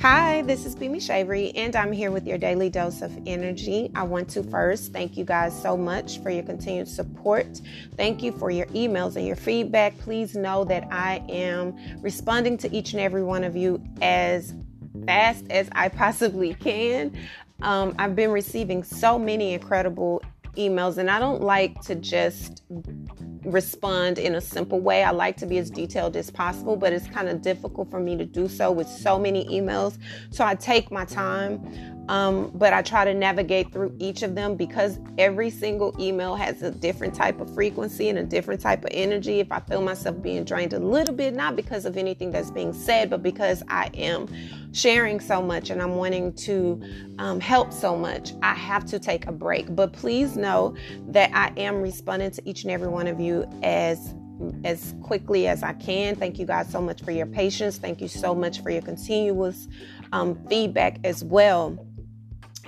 Hi, this is Bimi Shavery, and I'm here with your daily dose of energy. I want to first thank you guys so much for your continued support. Thank you for your emails and your feedback. Please know that I am responding to each and every one of you as fast as I possibly can. Um, I've been receiving so many incredible emails, and I don't like to just respond in a simple way. I like to be as detailed as possible, but it's kind of difficult for me to do so with so many emails. So I take my time, um, but I try to navigate through each of them because every single email has a different type of frequency and a different type of energy. If I feel myself being drained a little bit, not because of anything that's being said, but because I am sharing so much and I'm wanting to um, help so much, I have to take a break. But please know that I am responding to each and every one of you as as quickly as I can. Thank you guys so much for your patience. Thank you so much for your continuous um, feedback as well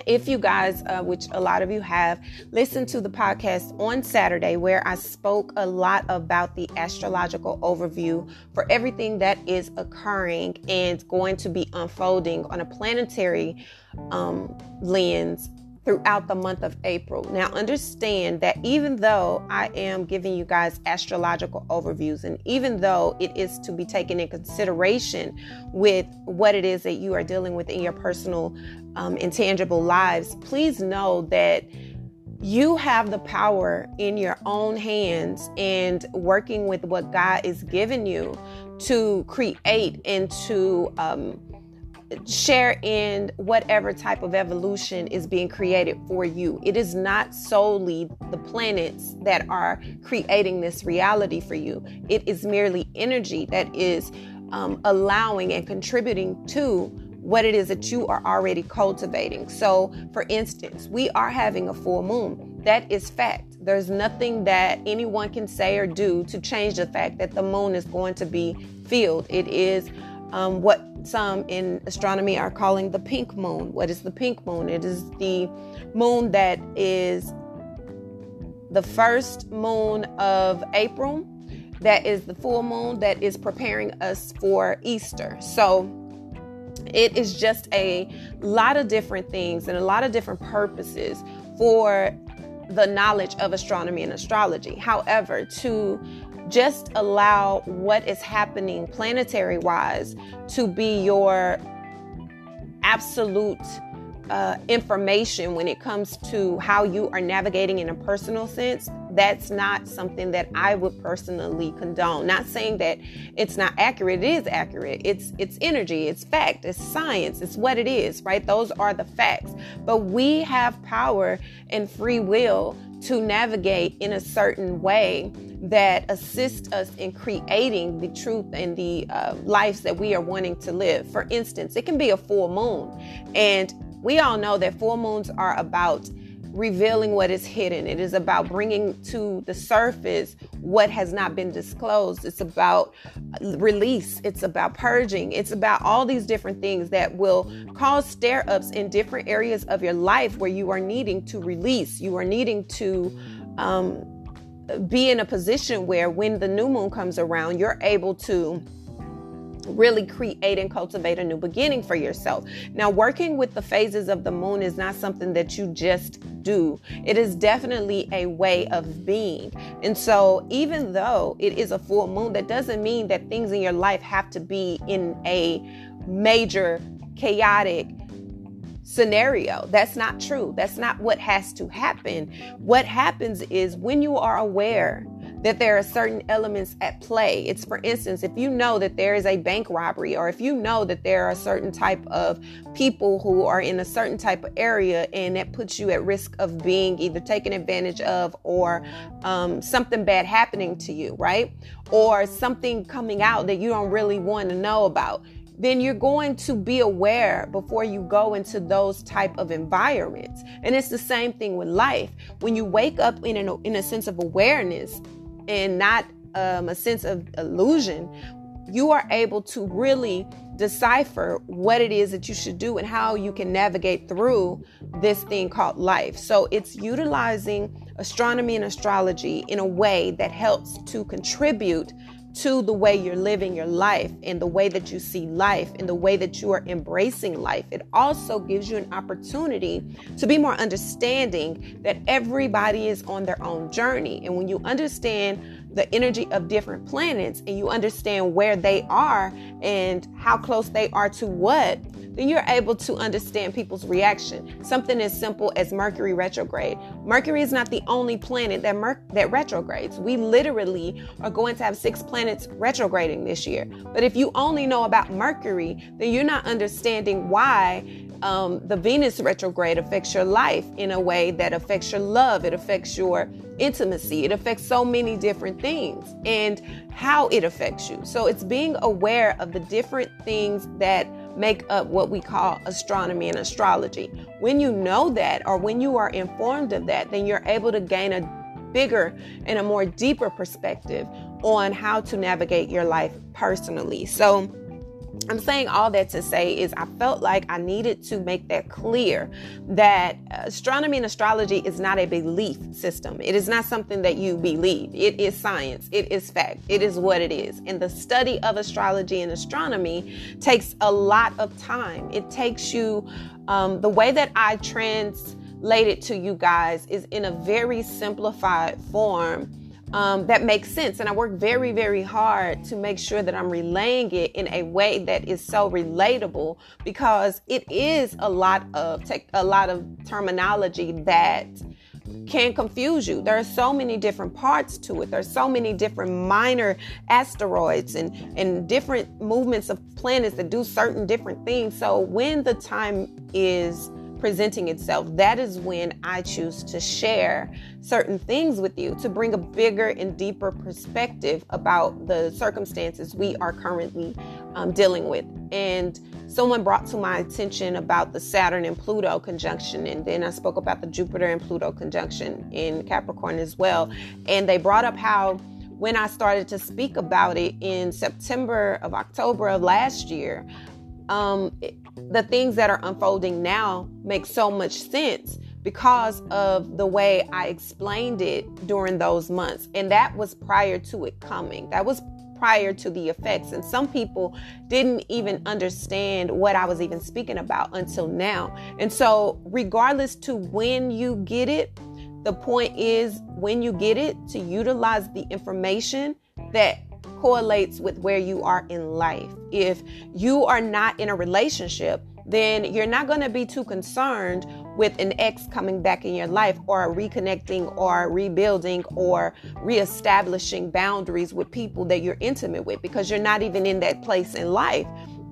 if you guys, uh, which a lot of you have, listened to the podcast on Saturday, where I spoke a lot about the astrological overview for everything that is occurring and going to be unfolding on a planetary um, lens throughout the month of April. Now, understand that even though I am giving you guys astrological overviews, and even though it is to be taken in consideration with what it is that you are dealing with in your personal um, intangible lives, please know that you have the power in your own hands and working with what God is giving you to create and to um, share in whatever type of evolution is being created for you. It is not solely the planets that are creating this reality for you, it is merely energy that is um, allowing and contributing to what it is that you are already cultivating. So, for instance, we are having a full moon. That is fact. There's nothing that anyone can say or do to change the fact that the moon is going to be filled. It is um, what some in astronomy are calling the pink moon. What is the pink moon? It is the moon that is the first moon of April. That is the full moon that is preparing us for Easter. So, it is just a lot of different things and a lot of different purposes for the knowledge of astronomy and astrology. However, to just allow what is happening planetary wise to be your absolute uh, information when it comes to how you are navigating in a personal sense, that's not something that I would personally condone. Not saying that it's not accurate, it is accurate. It's it's energy, it's fact, it's science, it's what it is, right? Those are the facts. But we have power and free will to navigate in a certain way that assist us in creating the truth and the uh, lives that we are wanting to live. For instance, it can be a full moon, and we all know that full moons are about revealing what is hidden. It is about bringing to the surface what has not been disclosed. It's about release. It's about purging. It's about all these different things that will cause stare ups in different areas of your life where you are needing to release. You are needing to um, be in a position where when the new moon comes around, you're able to really create and cultivate a new beginning for yourself. Now, working with the phases of the moon is not something that you just do, it is definitely a way of being. And so, even though it is a full moon, that doesn't mean that things in your life have to be in a major chaotic scenario. That's not true. That's not what has to happen. What happens is when you are aware that there are certain elements at play. It's for instance, if you know that there is a bank robbery, or if you know that there are certain type of people who are in a certain type of area, and that puts you at risk of being either taken advantage of or um, something bad happening to you, right? Or something coming out that you don't really want to know about then you're going to be aware before you go into those type of environments and it's the same thing with life when you wake up in, an, in a sense of awareness and not um, a sense of illusion, you are able to really decipher what it is that you should do and how you can navigate through this thing called life. So it's utilizing astronomy and astrology in a way that helps to contribute to the way you're living your life and the way that you see life and the way that you are embracing life. It also gives you an opportunity to be more understanding that everybody is on their own journey. And when you understand the energy of different planets and you understand where they are and how close they are to what, then you're able to understand people's reaction. Something as simple as Mercury retrograde. Mercury is not the only planet that Mer- that retrogrades. We literally are going to have six planets retrograding this year. But if you only know about Mercury, then you're not understanding why um, the Venus retrograde affects your life in a way that affects your love, it affects your intimacy, it affects so many different things, and how it affects you. So it's being aware of the different things that make up what we call astronomy and astrology. When you know that, or when you are informed of that, then you're able to gain a bigger and a more deeper perspective on how to navigate your life personally. So, I'm saying all that to say is I felt like I needed to make that clear that astronomy and astrology is not a belief system. It is not something that you believe. It is science. It is fact. It is what it is. And the study of astrology and astronomy takes a lot of time. It takes you, um, the way that I translate it to you guys is in a very simplified form um, that makes sense. And I work very, very hard to make sure that I'm relaying it in a way that is so relatable because it is a lot of tech, a lot of terminology that can confuse you. There are so many different parts to it. There's so many different minor asteroids and, and different movements of planets that do certain different things. So when the time is presenting itself, that is when I choose to share certain things with you to bring a bigger and deeper perspective about the circumstances we are currently um, dealing with. And someone brought to my attention about the Saturn and Pluto conjunction, and then I spoke about the Jupiter and Pluto conjunction in Capricorn as well. And they brought up how when I started to speak about it in September of October of last year, um, the things that are unfolding now make so much sense because of the way I explained it during those months. And that was prior to it coming. That was prior to the effects. And some people didn't even understand what I was even speaking about until now. And so, regardless to when you get it, the point is when you get it to utilize the information that correlates with where you are in life. If you are not in a relationship, then you're not going to be too concerned with an ex coming back in your life or reconnecting or rebuilding or reestablishing boundaries with people that you're intimate with because you're not even in that place in life.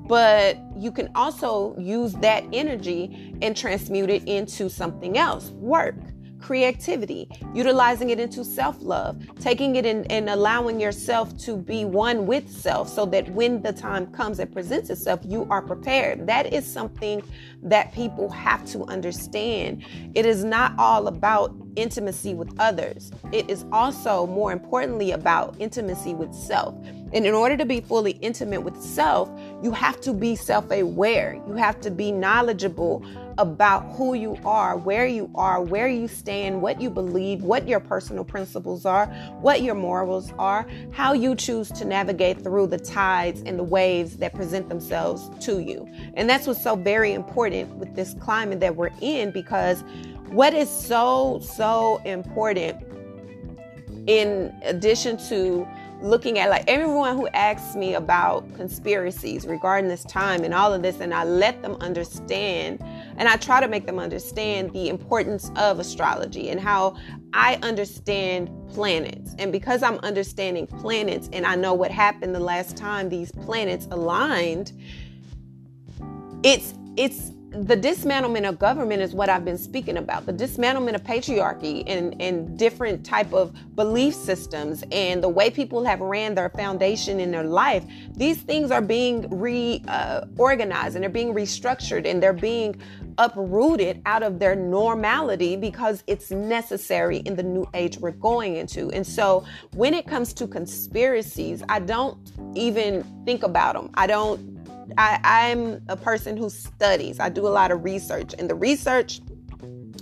But you can also use that energy and transmute it into something else work creativity, utilizing it into self love, taking it in, and allowing yourself to be one with self so that when the time comes and presents itself, you are prepared. That is something that people have to understand. It is not all about intimacy with others, it is also, more importantly, about intimacy with self. And in order to be fully intimate with self, you have to be self aware. You have to be knowledgeable about who you are, where you are, where you stand, what you believe, what your personal principles are, what your morals are, how you choose to navigate through the tides and the waves that present themselves to you. And that's what's so very important with this climate that we're in because what is so, so important in addition to looking at like everyone who asks me about conspiracies regarding this time and all of this and I let them understand and I try to make them understand the importance of astrology and how I understand planets. And because I'm understanding planets and I know what happened the last time these planets aligned, it's it's the dismantlement of government is what I've been speaking about. The dismantlement of patriarchy and, and different type of belief systems and the way people have ran their foundation in their life. These things are being reorganized uh, and they're being restructured and they're being uprooted out of their normality because it's necessary in the new age we're going into. And so when it comes to conspiracies, I don't even think about them. I don't I, I'm a person who studies. I do a lot of research, and the research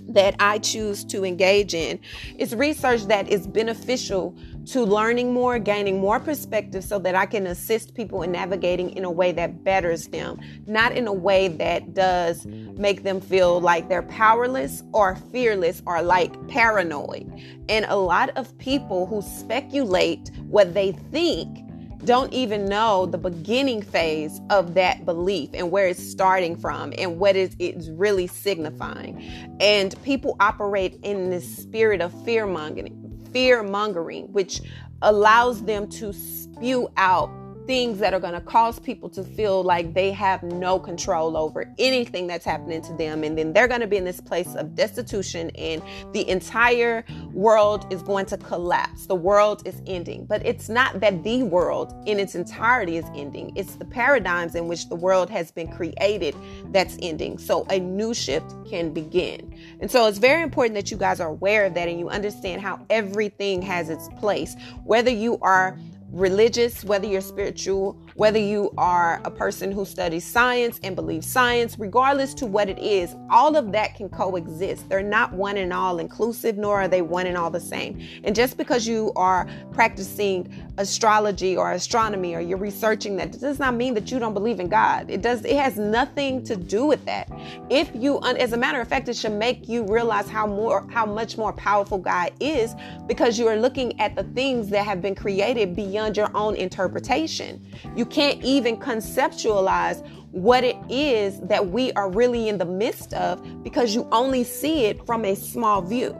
that I choose to engage in is research that is beneficial to learning more, gaining more perspective so that I can assist people in navigating in a way that betters them, not in a way that does make them feel like they're powerless or fearless or like paranoid. And a lot of people who speculate what they think don't even know the beginning phase of that belief and where it's starting from and what is it's really signifying. And people operate in this spirit of fear mongering, fear mongering, which allows them to spew out things that are going to cause people to feel like they have no control over anything that's happening to them. And then they're going to be in this place of destitution, and the entire world is going to collapse. The world is ending. But it's not that the world in its entirety is ending, it's the paradigms in which the world has been created that's ending. So a new shift can begin. And so it's very important that you guys are aware of that and you understand how everything has its place. Whether you are religious, whether you're spiritual, whether you are a person who studies science and believes science, regardless to what it is, all of that can coexist. They're not one and all inclusive, nor are they one and all the same. And just because you are practicing astrology or astronomy or you're researching that does not mean that you don't believe in God. It does it has nothing to do with that. If you as a matter of fact it should make you realize how more how much more powerful God is because you are looking at the things that have been created beyond your own interpretation. You can't even conceptualize what it is that we are really in the midst of because you only see it from a small view.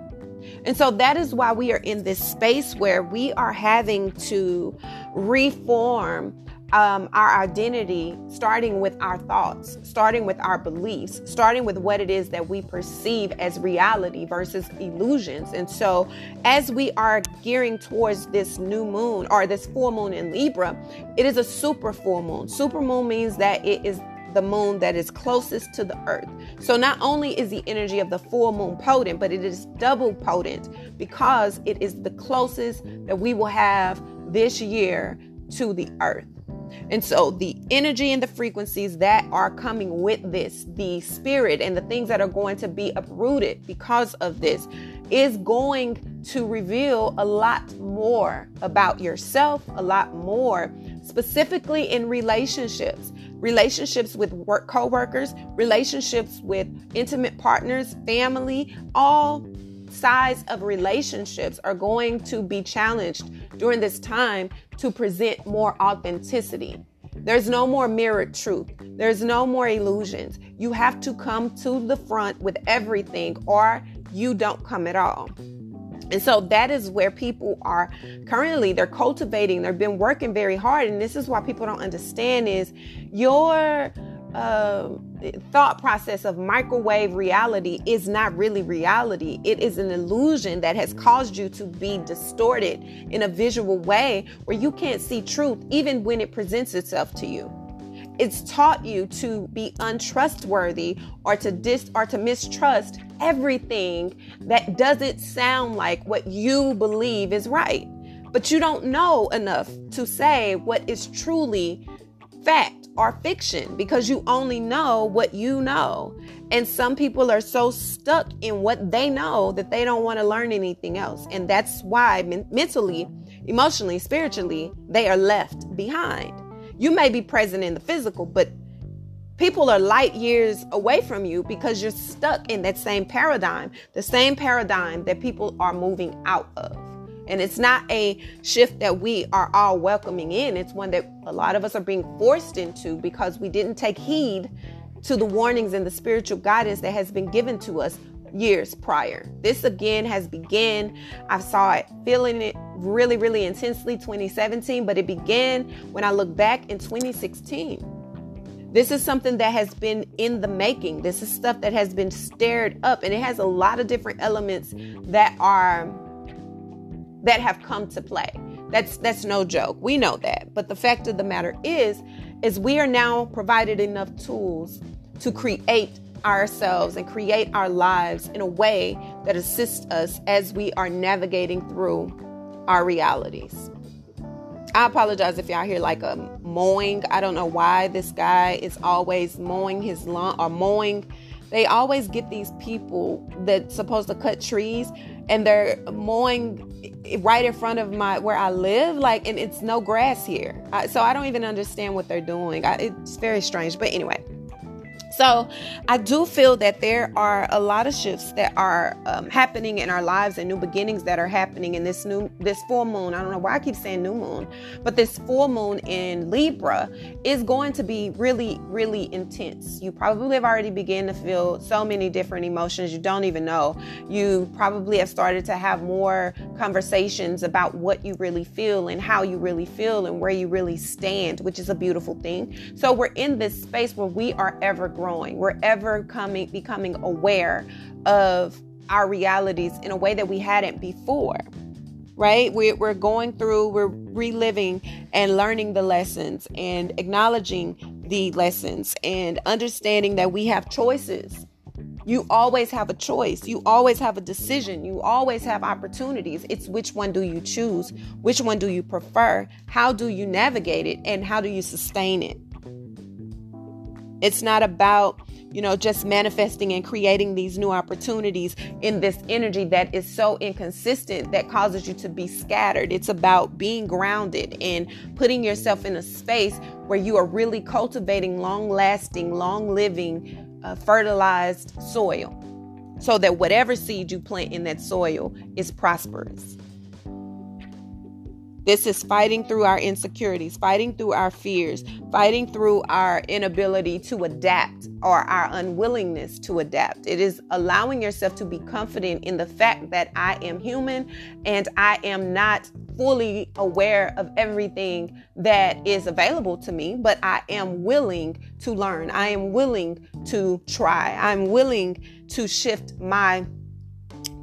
And so that is why we are in this space where we are having to reform um, our identity, starting with our thoughts, starting with our beliefs, starting with what it is that we perceive as reality versus illusions. And so, as we are gearing towards this new moon or this full moon in Libra, it is a super full moon. Super moon means that it is the moon that is closest to the earth. So not only is the energy of the full moon potent, but it is double potent because it is the closest that we will have this year to the earth. And so the energy and the frequencies that are coming with this, the spirit and the things that are going to be uprooted because of this, is going to reveal a lot more about yourself, a lot more specifically in relationships relationships with work co-workers, relationships with intimate partners, family, all sides of relationships are going to be challenged during this time to present more authenticity. There's no more mirrored truth. There's no more illusions. You have to come to the front with everything or you don't come at all. And so that is where people are currently they're cultivating, they've been working very hard and this is why people don't understand is your uh, thought process of microwave reality is not really reality. It is an illusion that has caused you to be distorted in a visual way where you can't see truth even when it presents itself to you. It's taught you to be untrustworthy or to dis or to mistrust everything that doesn't sound like what you believe is right. But you don't know enough to say what is truly fact or fiction because you only know what you know. And some people are so stuck in what they know that they don't want to learn anything else. And that's why men- mentally, emotionally, spiritually, they are left behind. You may be present in the physical, but people are light years away from you because you're stuck in that same paradigm, the same paradigm that people are moving out of. And it's not a shift that we are all welcoming in. It's one that a lot of us are being forced into because we didn't take heed to the warnings and the spiritual guidance that has been given to us years prior. This again has began. I saw it feeling it really, really intensely 2017, but it began when I look back in 2016. This is something that has been in the making. This is stuff that has been stirred up and it has a lot of different elements that are that have come to play. That's that's no joke. We know that. But the fact of the matter is is we are now provided enough tools to create ourselves and create our lives in a way that assists us as we are navigating through our realities. I apologize if y'all hear like a mowing. I don't know why this guy is always mowing his lawn or mowing they always get these people that's supposed to cut trees and they're mowing right in front of my where I live like and it's no grass here. I, so I don't even understand what they're doing. I, it's very strange. But anyway, so I do feel that there are a lot of shifts that are um, happening in our lives and new beginnings that are happening in this new this full moon. I don't know why I keep saying new moon, but this full moon in Libra is going to be really really intense. You probably have already begun to feel so many different emotions you don't even know. You probably have started to have more conversations about what you really feel and how you really feel and where you really stand, which is a beautiful thing. So we're in this space where we are ever growing growing. We're ever coming becoming aware of our realities in a way that we hadn't before. Right? We're, we're going through, we're reliving and learning the lessons and acknowledging the lessons and understanding that we have choices. You always have a choice. You always have a decision. You always have opportunities. It's which one do you choose? Which one do you prefer? How do you navigate it? And how do you sustain it? It's not about, you know, just manifesting and creating these new opportunities in this energy that is so inconsistent that causes you to be scattered. It's about being grounded and putting yourself in a space where you are really cultivating long lasting, long living, uh, fertilized soil so that whatever seed you plant in that soil is prosperous. This is fighting through our insecurities, fighting through our fears, fighting through our inability to adapt or our unwillingness to adapt. It is allowing yourself to be confident in the fact that I am human and I am not fully aware of everything that is available to me, but I am willing to learn. I am willing to try. I'm willing to shift my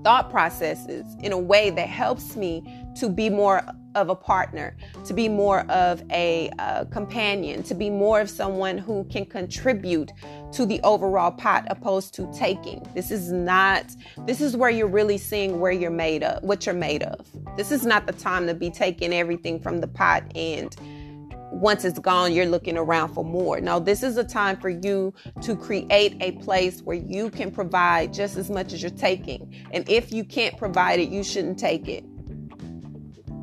thought processes in a way that helps me to be more of a partner, to be more of a uh, companion, to be more of someone who can contribute to the overall pot opposed to taking. This is not, this is where you're really seeing where you're made of, what you're made of. This is not the time to be taking everything from the pot and once it's gone, you're looking around for more. No, this is a time for you to create a place where you can provide just as much as you're taking. And if you can't provide it, you shouldn't take it.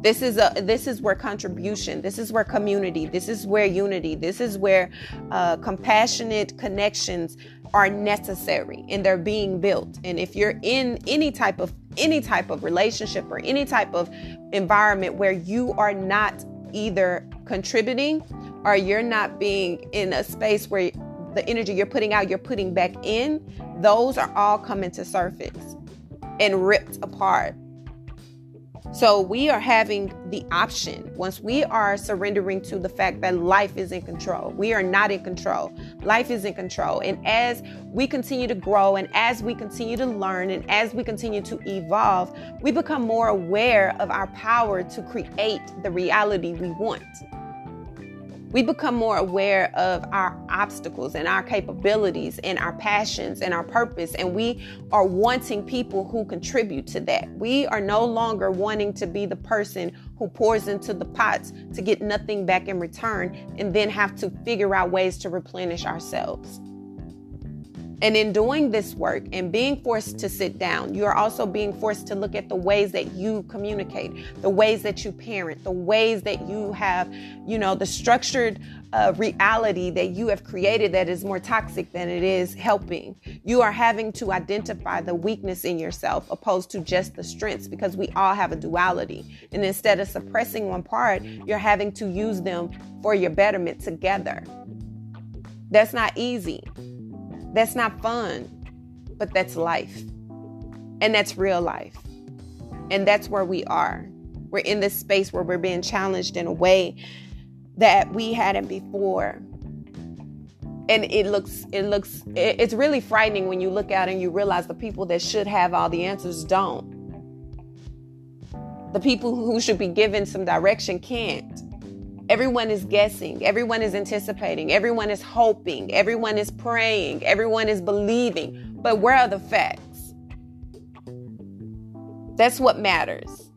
This is a this is where contribution, this is where community, this is where unity, this is where uh, compassionate connections are necessary and they're being built. And if you're in any type of any type of relationship or any type of environment where you are not either contributing or you're not being in a space where the energy you're putting out, you're putting back in, those are all coming to surface and ripped apart so we are having the option once we are surrendering to the fact that life is in control. We are not in control. Life is in control. And as we continue to grow and as we continue to learn and as we continue to evolve, we become more aware of our power to create the reality we want we become more aware of our obstacles and our capabilities and our passions and our purpose. And we are wanting people who contribute to that. We are no longer wanting to be the person who pours into the pots to get nothing back in return and then have to figure out ways to replenish ourselves. And in doing this work and being forced to sit down, you are also being forced to look at the ways that you communicate, the ways that you parent, the ways that you have, you know, the structured uh, reality that you have created that is more toxic than it is helping. You are having to identify the weakness in yourself opposed to just the strengths because we all have a duality. And instead of suppressing one part, you're having to use them for your betterment together. That's not easy. That's not fun, but that's life. And that's real life. And that's where we are. We're in this space where we're being challenged in a way that we hadn't before. And it looks, it looks, it's really frightening when you look out and you realize the people that should have all the answers don't. The people who should be given some direction can't. Everyone is guessing, everyone is anticipating, everyone is hoping, everyone is praying, everyone is believing. But where are the facts? That's what matters.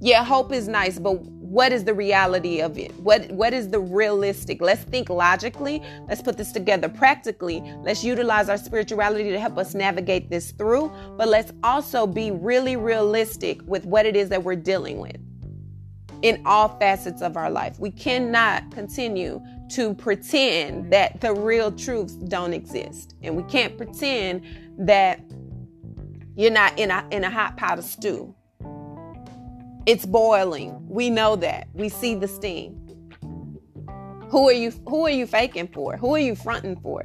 Yeah, hope is nice, but what is the reality of it? What what is the realistic? Let's think logically. Let's put this together practically. Let's utilize our spirituality to help us navigate this through but let's also be really realistic with what it is that we're dealing with in all facets of our life we cannot continue to pretend that the real truths don't exist and we can't pretend that you're not in a in a hot pot of stew it's boiling. We know that. We see the steam. Who are you who are you faking for? Who are you fronting for?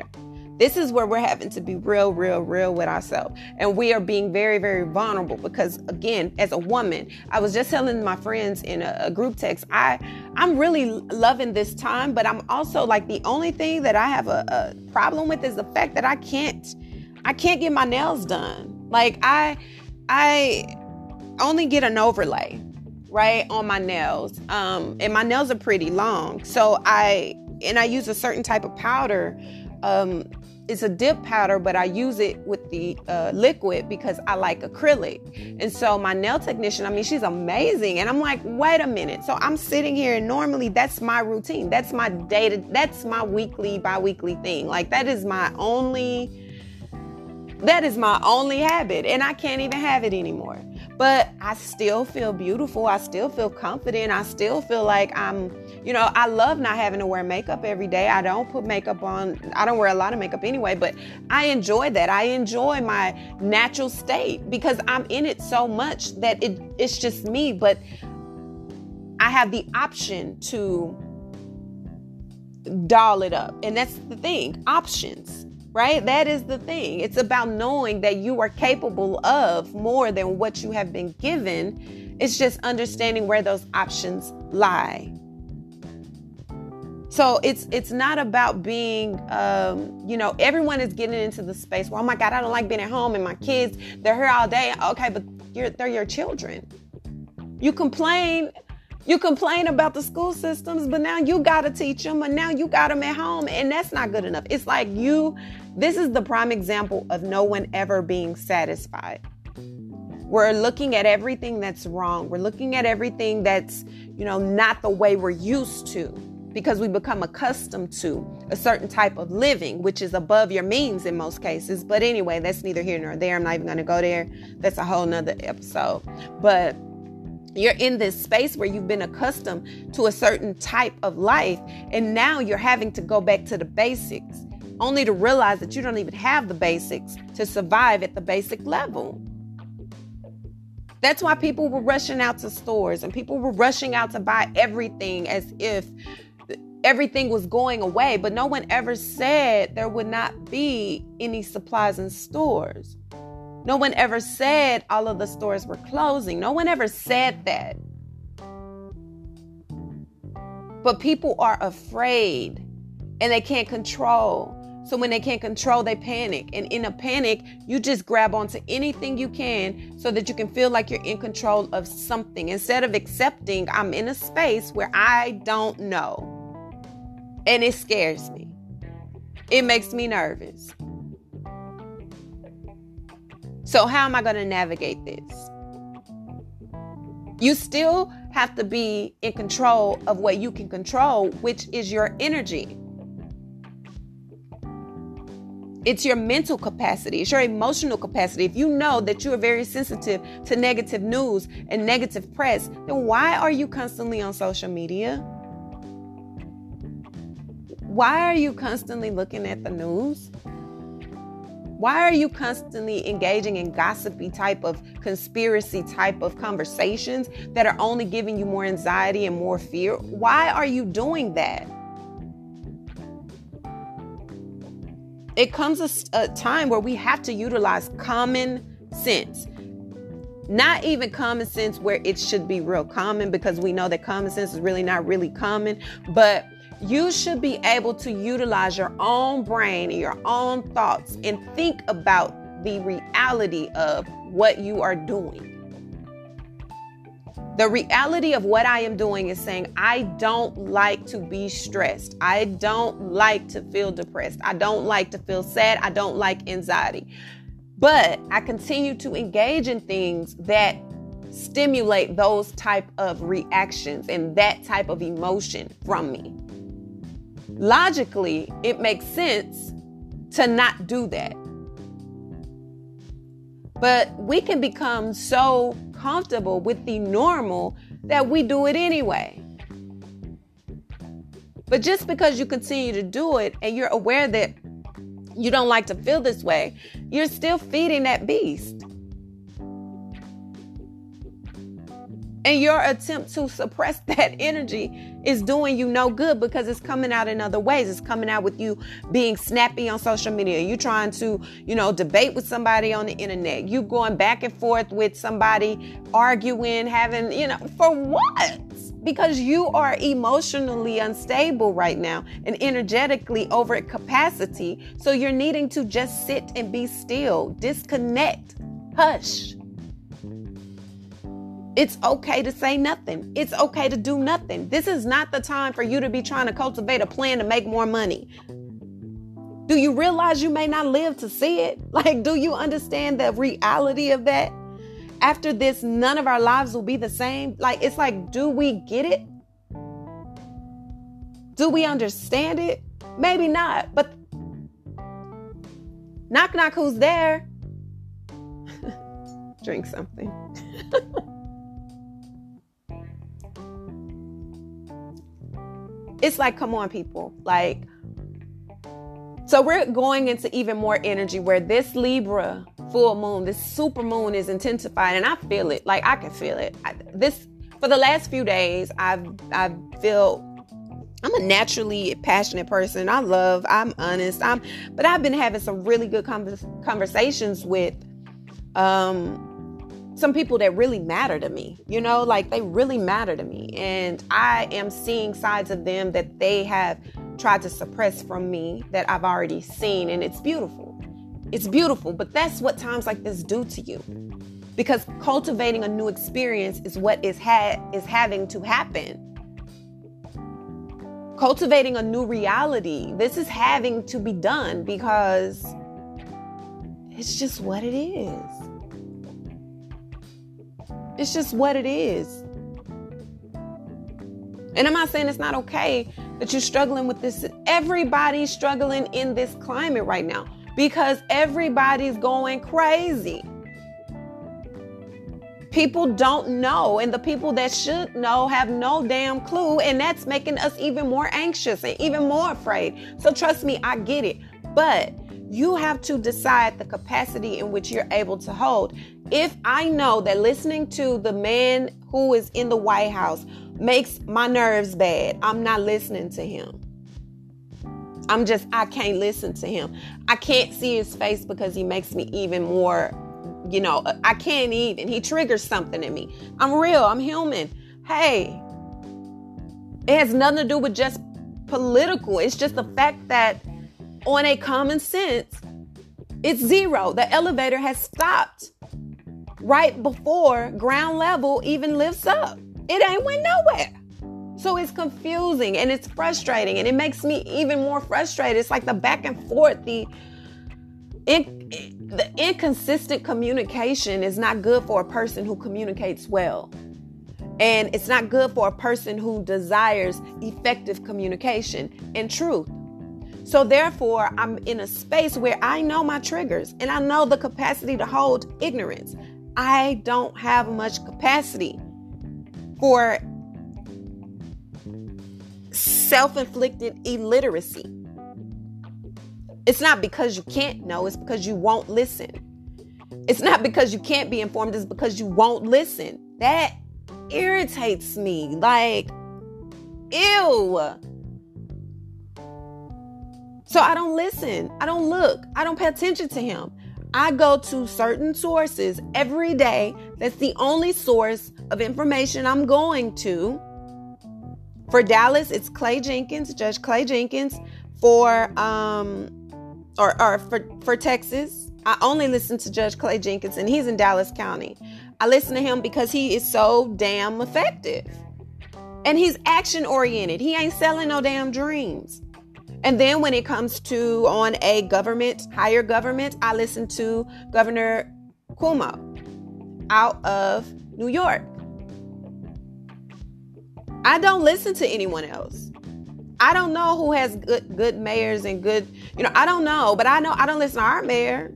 This is where we're having to be real, real, real with ourselves. And we are being very, very vulnerable because again, as a woman, I was just telling my friends in a, a group text, I I'm really loving this time, but I'm also like the only thing that I have a, a problem with is the fact that I can't I can't get my nails done. Like I I only get an overlay right on my nails um and my nails are pretty long so i and i use a certain type of powder um it's a dip powder but i use it with the uh, liquid because i like acrylic. And so my nail technician i mean she's amazing. And i'm like wait a minute. So i'm sitting here and normally that's my routine. That's my day to that's my weekly bi-weekly thing. Like that is my only that is my only habit and i can't even have it anymore. But I still feel beautiful. I still feel confident. I still feel like I'm, you know, I love not having to wear makeup every day. I don't put makeup on, I don't wear a lot of makeup anyway, but I enjoy that. I enjoy my natural state because I'm in it so much that it, it's just me. But I have the option to doll it up. And that's the thing options right? That is the thing. It's about knowing that you are capable of more than what you have been given. It's just understanding where those options lie. So it's it's not about being, um, you know, everyone is getting into the space. Well, oh my God, I don't like being at home, and my kids they're here all day. Okay, but they're your children. You complain you complain about the school systems, but now you got to teach them, and now you got them at home, and that's not good enough. It's like you, this is the prime example of no one ever being satisfied. We're looking at everything that's wrong. We're looking at everything that's, you know, not the way we're used to because we become accustomed to a certain type of living, which is above your means in most cases. But anyway, that's neither here nor there. I'm not even going to go there. That's a whole nother episode. But you're in this space where you've been accustomed to a certain type of life, and now you're having to go back to the basics, only to realize that you don't even have the basics to survive at the basic level. That's why people were rushing out to stores and people were rushing out to buy everything as if everything was going away, but no one ever said there would not be any supplies in stores. No one ever said all of the stores were closing. No one ever said that. But people are afraid and they can't control. So when they can't control, they panic. And in a panic, you just grab onto anything you can so that you can feel like you're in control of something instead of accepting I'm in a space where I don't know. And it scares me. It makes me nervous. So, how am I going to navigate this? You still have to be in control of what you can control, which is your energy. It's your mental capacity, it's your emotional capacity. If you know that you are very sensitive to negative news and negative press, then why are you constantly on social media? Why are you constantly looking at the news? Why are you constantly engaging in gossipy type of conspiracy type of conversations that are only giving you more anxiety and more fear? Why are you doing that? It comes a, a time where we have to utilize common sense. Not even common sense where it should be real common because we know that common sense is really not really common, but you should be able to utilize your own brain and your own thoughts and think about the reality of what you are doing. The reality of what I am doing is saying, I don't like to be stressed. I don't like to feel depressed. I don't like to feel sad. I don't like anxiety. But I continue to engage in things that stimulate those type of reactions and that type of emotion from me. Logically, it makes sense to not do that. But we can become so comfortable with the normal that we do it anyway. But just because you continue to do it and you're aware that you don't like to feel this way, you're still feeding that beast. And your attempt to suppress that energy is doing you no good because it's coming out in other ways. It's coming out with you being snappy on social media. You trying to, you know, debate with somebody on the internet. You going back and forth with somebody, arguing, having, you know, for what? Because you are emotionally unstable right now and energetically over at capacity. So you're needing to just sit and be still, disconnect, hush. It's okay to say nothing. It's okay to do nothing. This is not the time for you to be trying to cultivate a plan to make more money. Do you realize you may not live to see it? Like, do you understand the reality of that? After this, none of our lives will be the same. Like, it's like, do we get it? Do we understand it? Maybe not, but knock, knock, who's there? Drink something. it's like, come on, people. Like, so we're going into even more energy where this Libra full moon, this super moon is intensified, and I feel it. Like I can feel it. I, this for the last few days, I've I feel I'm a naturally passionate person. I love. I'm honest. I'm, but I've been having some really good conversations with um some people that really matter to me, you know, like they really matter to me. And I am seeing sides of them that they have tried to suppress from me that I've already seen. And it's beautiful. It's beautiful. But that's what times like this do to you. Because cultivating a new experience is what is ha- is having to happen. Cultivating a new reality. This is having to be done because it's just what it is. It's just what it is. And I'm not saying it's not okay that you're struggling with this. Everybody's struggling in this climate right now because everybody's going crazy. People don't know, and the people that should know have no damn clue, and that's making us even more anxious and even more afraid. So, trust me, I get it. But you have to decide the capacity in which you're able to hold. If I know that listening to the man who is in the White House makes my nerves bad, I'm not listening to him. I'm just, I can't listen to him. I can't see his face because he makes me even more, you know, I can't even. He triggers something in me. I'm real, I'm human. Hey, it has nothing to do with just political. It's just the fact that on a common sense, it's zero. The elevator has stopped right before ground level even lifts up. It ain't went nowhere. So it's confusing and it's frustrating and it makes me even more frustrated. It's like the back and forth, the in, the inconsistent communication is not good for a person who communicates well. And it's not good for a person who desires effective communication and truth. So, therefore, I'm in a space where I know my triggers and I know the capacity to hold ignorance. I don't have much capacity for self inflicted illiteracy. It's not because you can't know, it's because you won't listen. It's not because you can't be informed, it's because you won't listen. That irritates me. Like, ew. So I don't listen. I don't look. I don't pay attention to him. I go to certain sources every day. That's the only source of information I'm going to. For Dallas, it's Clay Jenkins, Judge Clay Jenkins. For um or, or for, for Texas, I only listen to Judge Clay Jenkins and he's in Dallas County. I listen to him because he is so damn effective. And he's action oriented. He ain't selling no damn dreams. And then when it comes to on a government, higher government, I listen to Governor Cuomo out of New York. I don't listen to anyone else. I don't know who has good good mayors and good, you know, I don't know, but I know I don't listen to our mayor.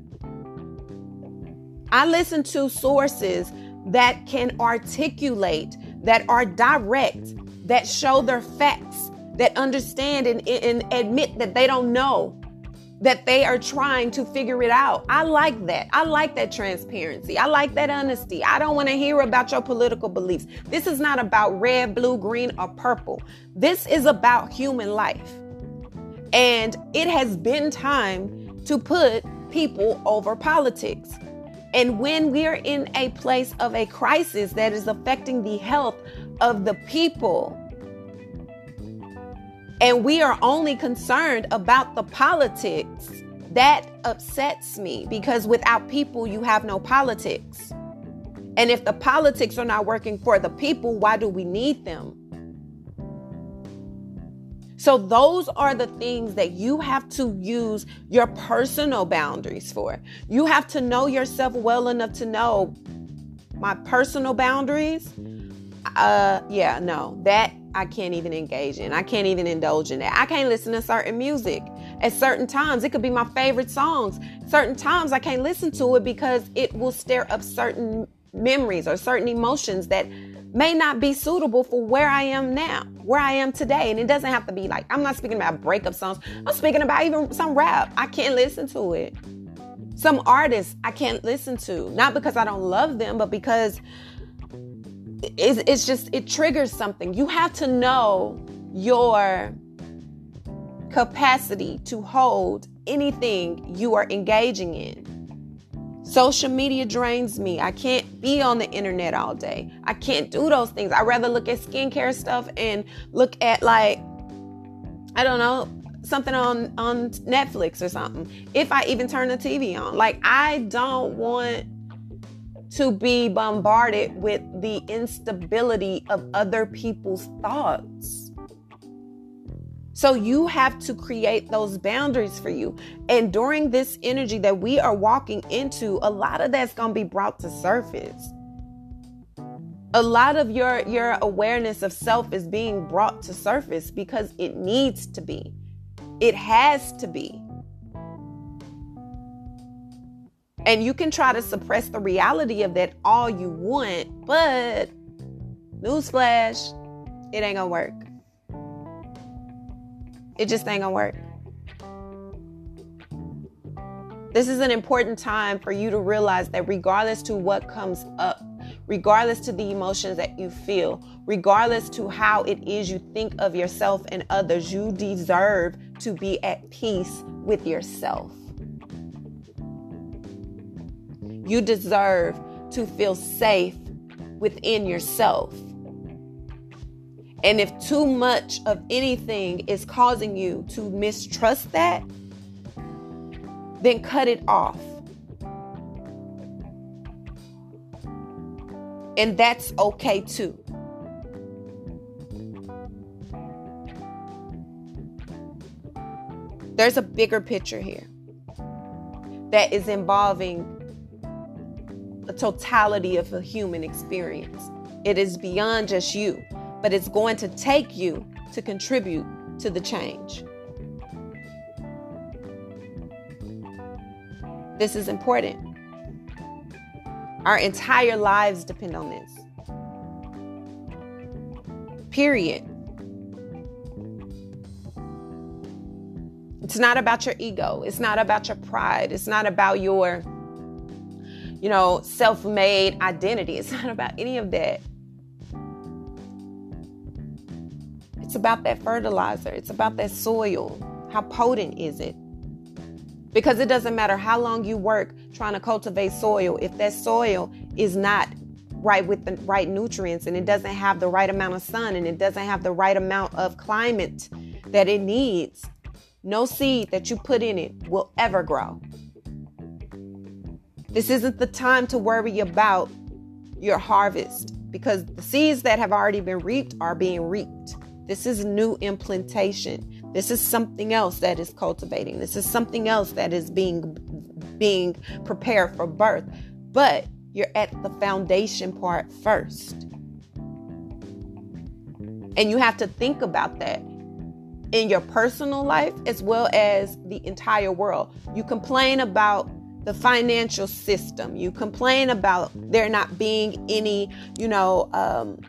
I listen to sources that can articulate, that are direct, that show their facts, that understand and, and admit that they don't know, that they are trying to figure it out. I like that. I like that transparency. I like that honesty. I don't want to hear about your political beliefs. This is not about red, blue, green, or purple. This is about human life. And it has been time to put people over politics. And when we're in a place of a crisis that is affecting the health of the people, and we are only concerned about the politics, that upsets me because without people, you have no politics. And if the politics are not working for the people, why do we need them? So, those are the things that you have to use your personal boundaries for. You have to know yourself well enough to know my personal boundaries. Uh, yeah, no, that I can't even engage in. I can't even indulge in that. I can't listen to certain music at certain times. It could be my favorite songs. Certain times I can't listen to it because it will stir up certain memories or certain emotions that may not be suitable for where I am now, where I am today. And it doesn't have to be like, I'm not speaking about breakup songs. I'm speaking about even some rap. I can't listen to it. Some artists I can't listen to, not because I don't love them, but because it's, it's just, it triggers something. You have to know your capacity to hold anything you are engaging in. Social media drains me. I can't be on the internet all day. I can't do those things. I rather look at skincare stuff and look at like I don't know, something on on Netflix or something. If I even turn the TV on. Like I don't want to be bombarded with the instability of other people's thoughts. So you have to create those boundaries for you. And during this energy that we are walking into, a lot of that's going to be brought to surface. A lot of your your awareness of self is being brought to surface because it needs to be. It has to be. And you can try to suppress the reality of that all you want, but newsflash, it ain't gonna work. It just ain't gonna work. This is an important time for you to realize that regardless to what comes up, regardless to the emotions that you feel, regardless to how it is you think of yourself and others, you deserve to be at peace with yourself. You deserve to feel safe within yourself. And if too much of anything is causing you to mistrust that, then cut it off. And that's okay too. There's a bigger picture here that is involving the totality of a human experience. It is beyond just you but it's going to take you to contribute to the change. This is important. Our entire lives depend on this. Period. It's not about your ego. It's not about your pride. It's not about your, you know, self made identity. It's not about any of that. It's about that fertilizer, it's about that soil. How potent is it? Because it doesn't matter how long you work trying to cultivate soil, if that soil is not right with the right nutrients and it doesn't have the right amount of sun and it doesn't have the right amount of climate that it needs, no seed that you put in it will ever grow. This isn't the time to worry about your harvest because the seeds that have already been reaped are being reaped. This is new implantation. This is something else that is cultivating. This is something else that is being being prepared for birth. But you're at the foundation part first. And you have to think about that in your personal life as well as the entire world. You complain about the financial system. You complain about there not being any, you know, um,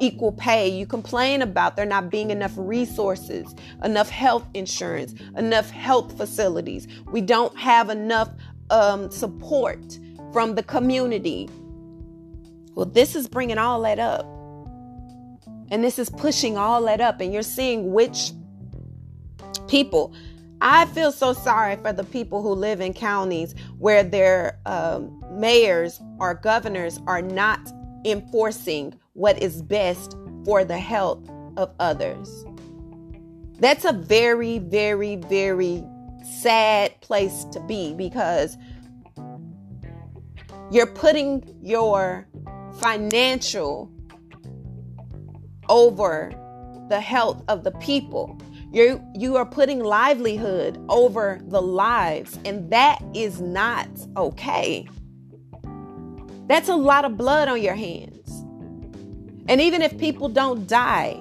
equal pay. You complain about there not being enough resources, enough health insurance, enough health facilities. We don't have enough um, support from the community. Well, this is bringing all that up. And this is pushing all that up. And you're seeing which people. I feel so sorry for the people who live in counties where their um, mayors or governors are not enforcing what is best for the health of others. That's a very, very, very sad place to be because you're putting your financial over the health of the people. You you are putting livelihood over the lives and that is not okay. That's a lot of blood on your hands. And even if people don't die,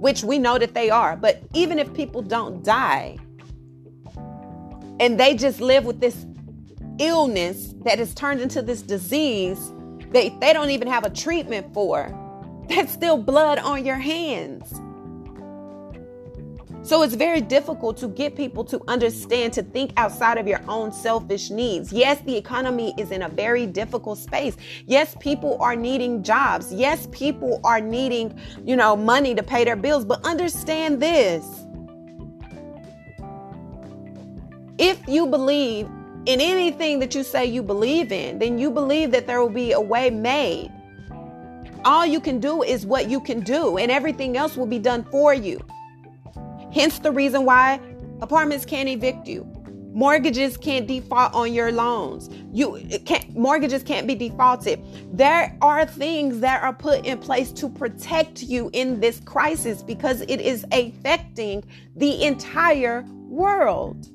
which we know that they are, but even if people don't die and they just live with this illness that has turned into this disease that they don't even have a treatment for, that's still blood on your hands. So it's very difficult to get people to understand, to think outside of your own selfish needs. Yes, the economy is in a very difficult space. Yes, people are needing jobs. Yes, people are needing, you know, money to pay their bills. But understand this. If you believe in anything that you say you believe in, then you believe that there will be a way made. All you can do is what you can do, and everything else will be done for you. Hence the reason why apartments can't evict you. Mortgages can't default on your loans. You can't mortgages can't be defaulted. There are things that are put in place to protect you in this crisis because it is affecting the entire world.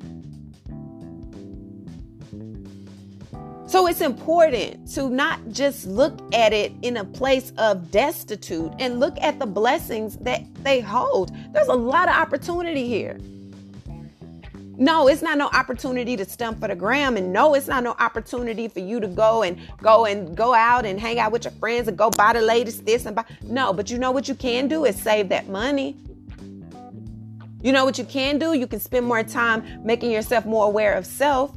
So it's important to not just look at it in a place of destitute and look at the blessings that they hold. There's a lot of opportunity here. No, it's not no opportunity to stump for the gram, and no, it's not no opportunity for you to go and go and go out and hang out with your friends and go buy the latest this and buy. No, but you know what you can do is save that money. You know what you can do? You can spend more time making yourself more aware of self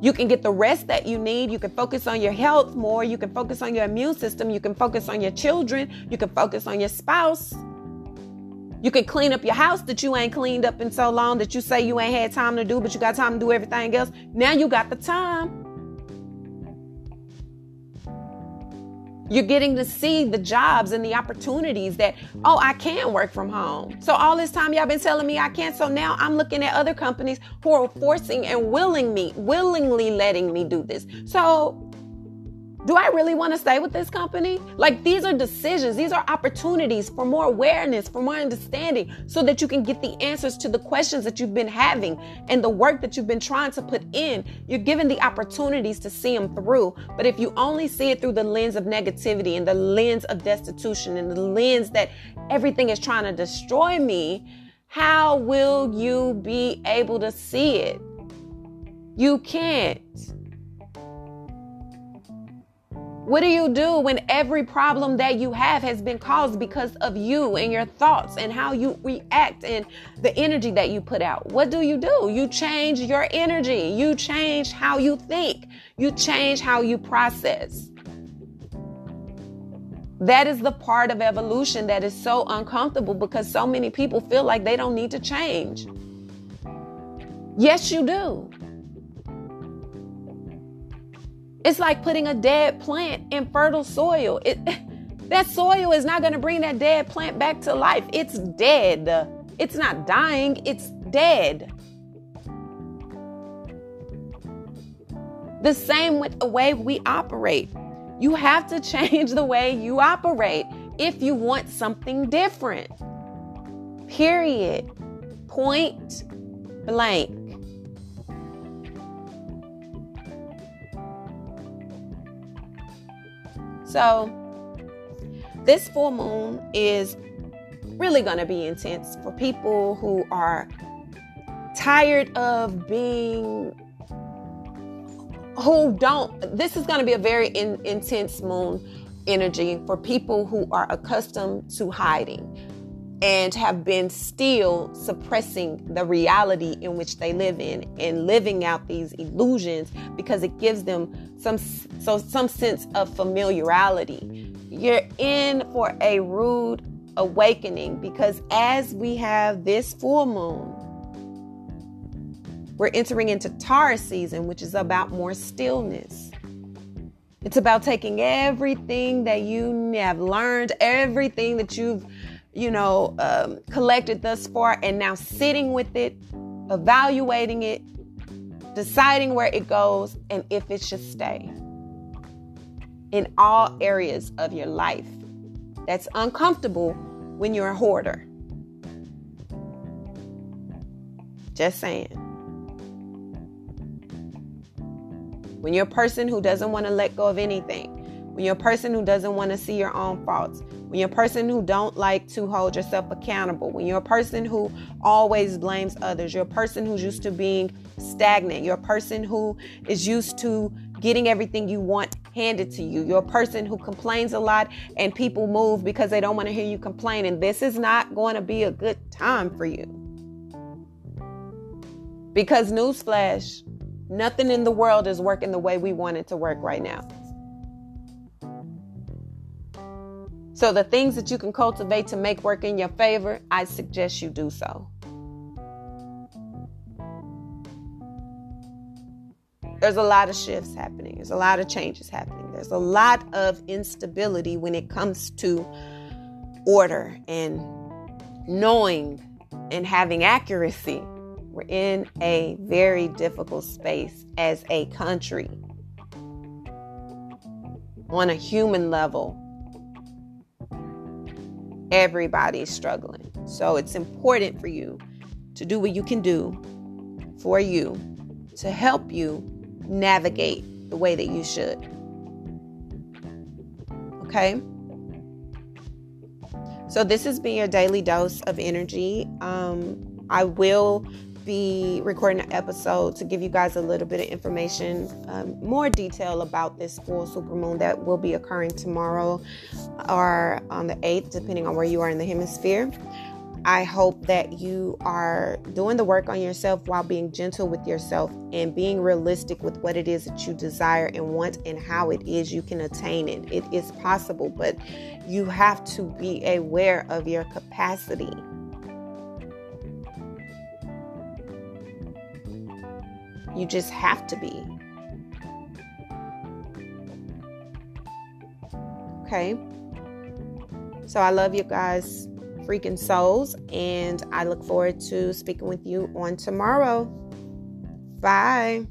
you can get the rest that you need. You can focus on your health more. You can focus on your immune system. You can focus on your children. You can focus on your spouse. You can clean up your house that you ain't cleaned up in so long that you say you ain't had time to do, but you got time to do everything else. Now you got the time. You're getting to see the jobs and the opportunities that, oh, I can work from home. So all this time y'all been telling me I can't. So now I'm looking at other companies who are forcing and willing me, willingly letting me do this. So do I really want to stay with this company? Like, these are decisions, these are opportunities for more awareness, for more understanding, so that you can get the answers to the questions that you've been having and the work that you've been trying to put in. You're given the opportunities to see them through. But if you only see it through the lens of negativity and the lens of destitution and the lens that everything is trying to destroy me, how will you be able to see it? You can't. What do you do when every problem that you have has been caused because of you and your thoughts and how you react and the energy that you put out? What do you do? You change your energy. You change how you think. You change how you process. That is the part of evolution that is so uncomfortable because so many people feel like they don't need to change. Yes, you do. It's like putting a dead plant in fertile soil. It, that soil is not going to bring that dead plant back to life. It's dead. It's not dying, it's dead. The same with the way we operate. You have to change the way you operate if you want something different. Period. Point blank. So, this full moon is really going to be intense for people who are tired of being who don't this is going to be a very in, intense moon energy for people who are accustomed to hiding and have been still suppressing the reality in which they live in and living out these illusions because it gives them some so some sense of familiarity. You're in for a rude awakening because as we have this full moon we're entering into Taurus season which is about more stillness. It's about taking everything that you have learned everything that you've you know, um, collected thus far, and now sitting with it, evaluating it, deciding where it goes, and if it should stay in all areas of your life. That's uncomfortable when you're a hoarder. Just saying. When you're a person who doesn't want to let go of anything, when you're a person who doesn't want to see your own faults, when you're a person who don't like to hold yourself accountable, when you're a person who always blames others, you're a person who's used to being stagnant, you're a person who is used to getting everything you want handed to you. You're a person who complains a lot and people move because they don't want to hear you complain and this is not going to be a good time for you. Because newsflash, nothing in the world is working the way we want it to work right now. So, the things that you can cultivate to make work in your favor, I suggest you do so. There's a lot of shifts happening, there's a lot of changes happening, there's a lot of instability when it comes to order and knowing and having accuracy. We're in a very difficult space as a country. On a human level, everybody's struggling. So it's important for you to do what you can do for you to help you navigate the way that you should. Okay? So this has been your daily dose of energy. Um, I will be recording an episode to give you guys a little bit of information, um, more detail about this full supermoon that will be occurring tomorrow or on the 8th, depending on where you are in the hemisphere. I hope that you are doing the work on yourself while being gentle with yourself and being realistic with what it is that you desire and want and how it is you can attain it. It is possible, but you have to be aware of your capacity You just have to be. Okay? So I love you guys, freaking souls, and I look forward to speaking with you on tomorrow. Bye.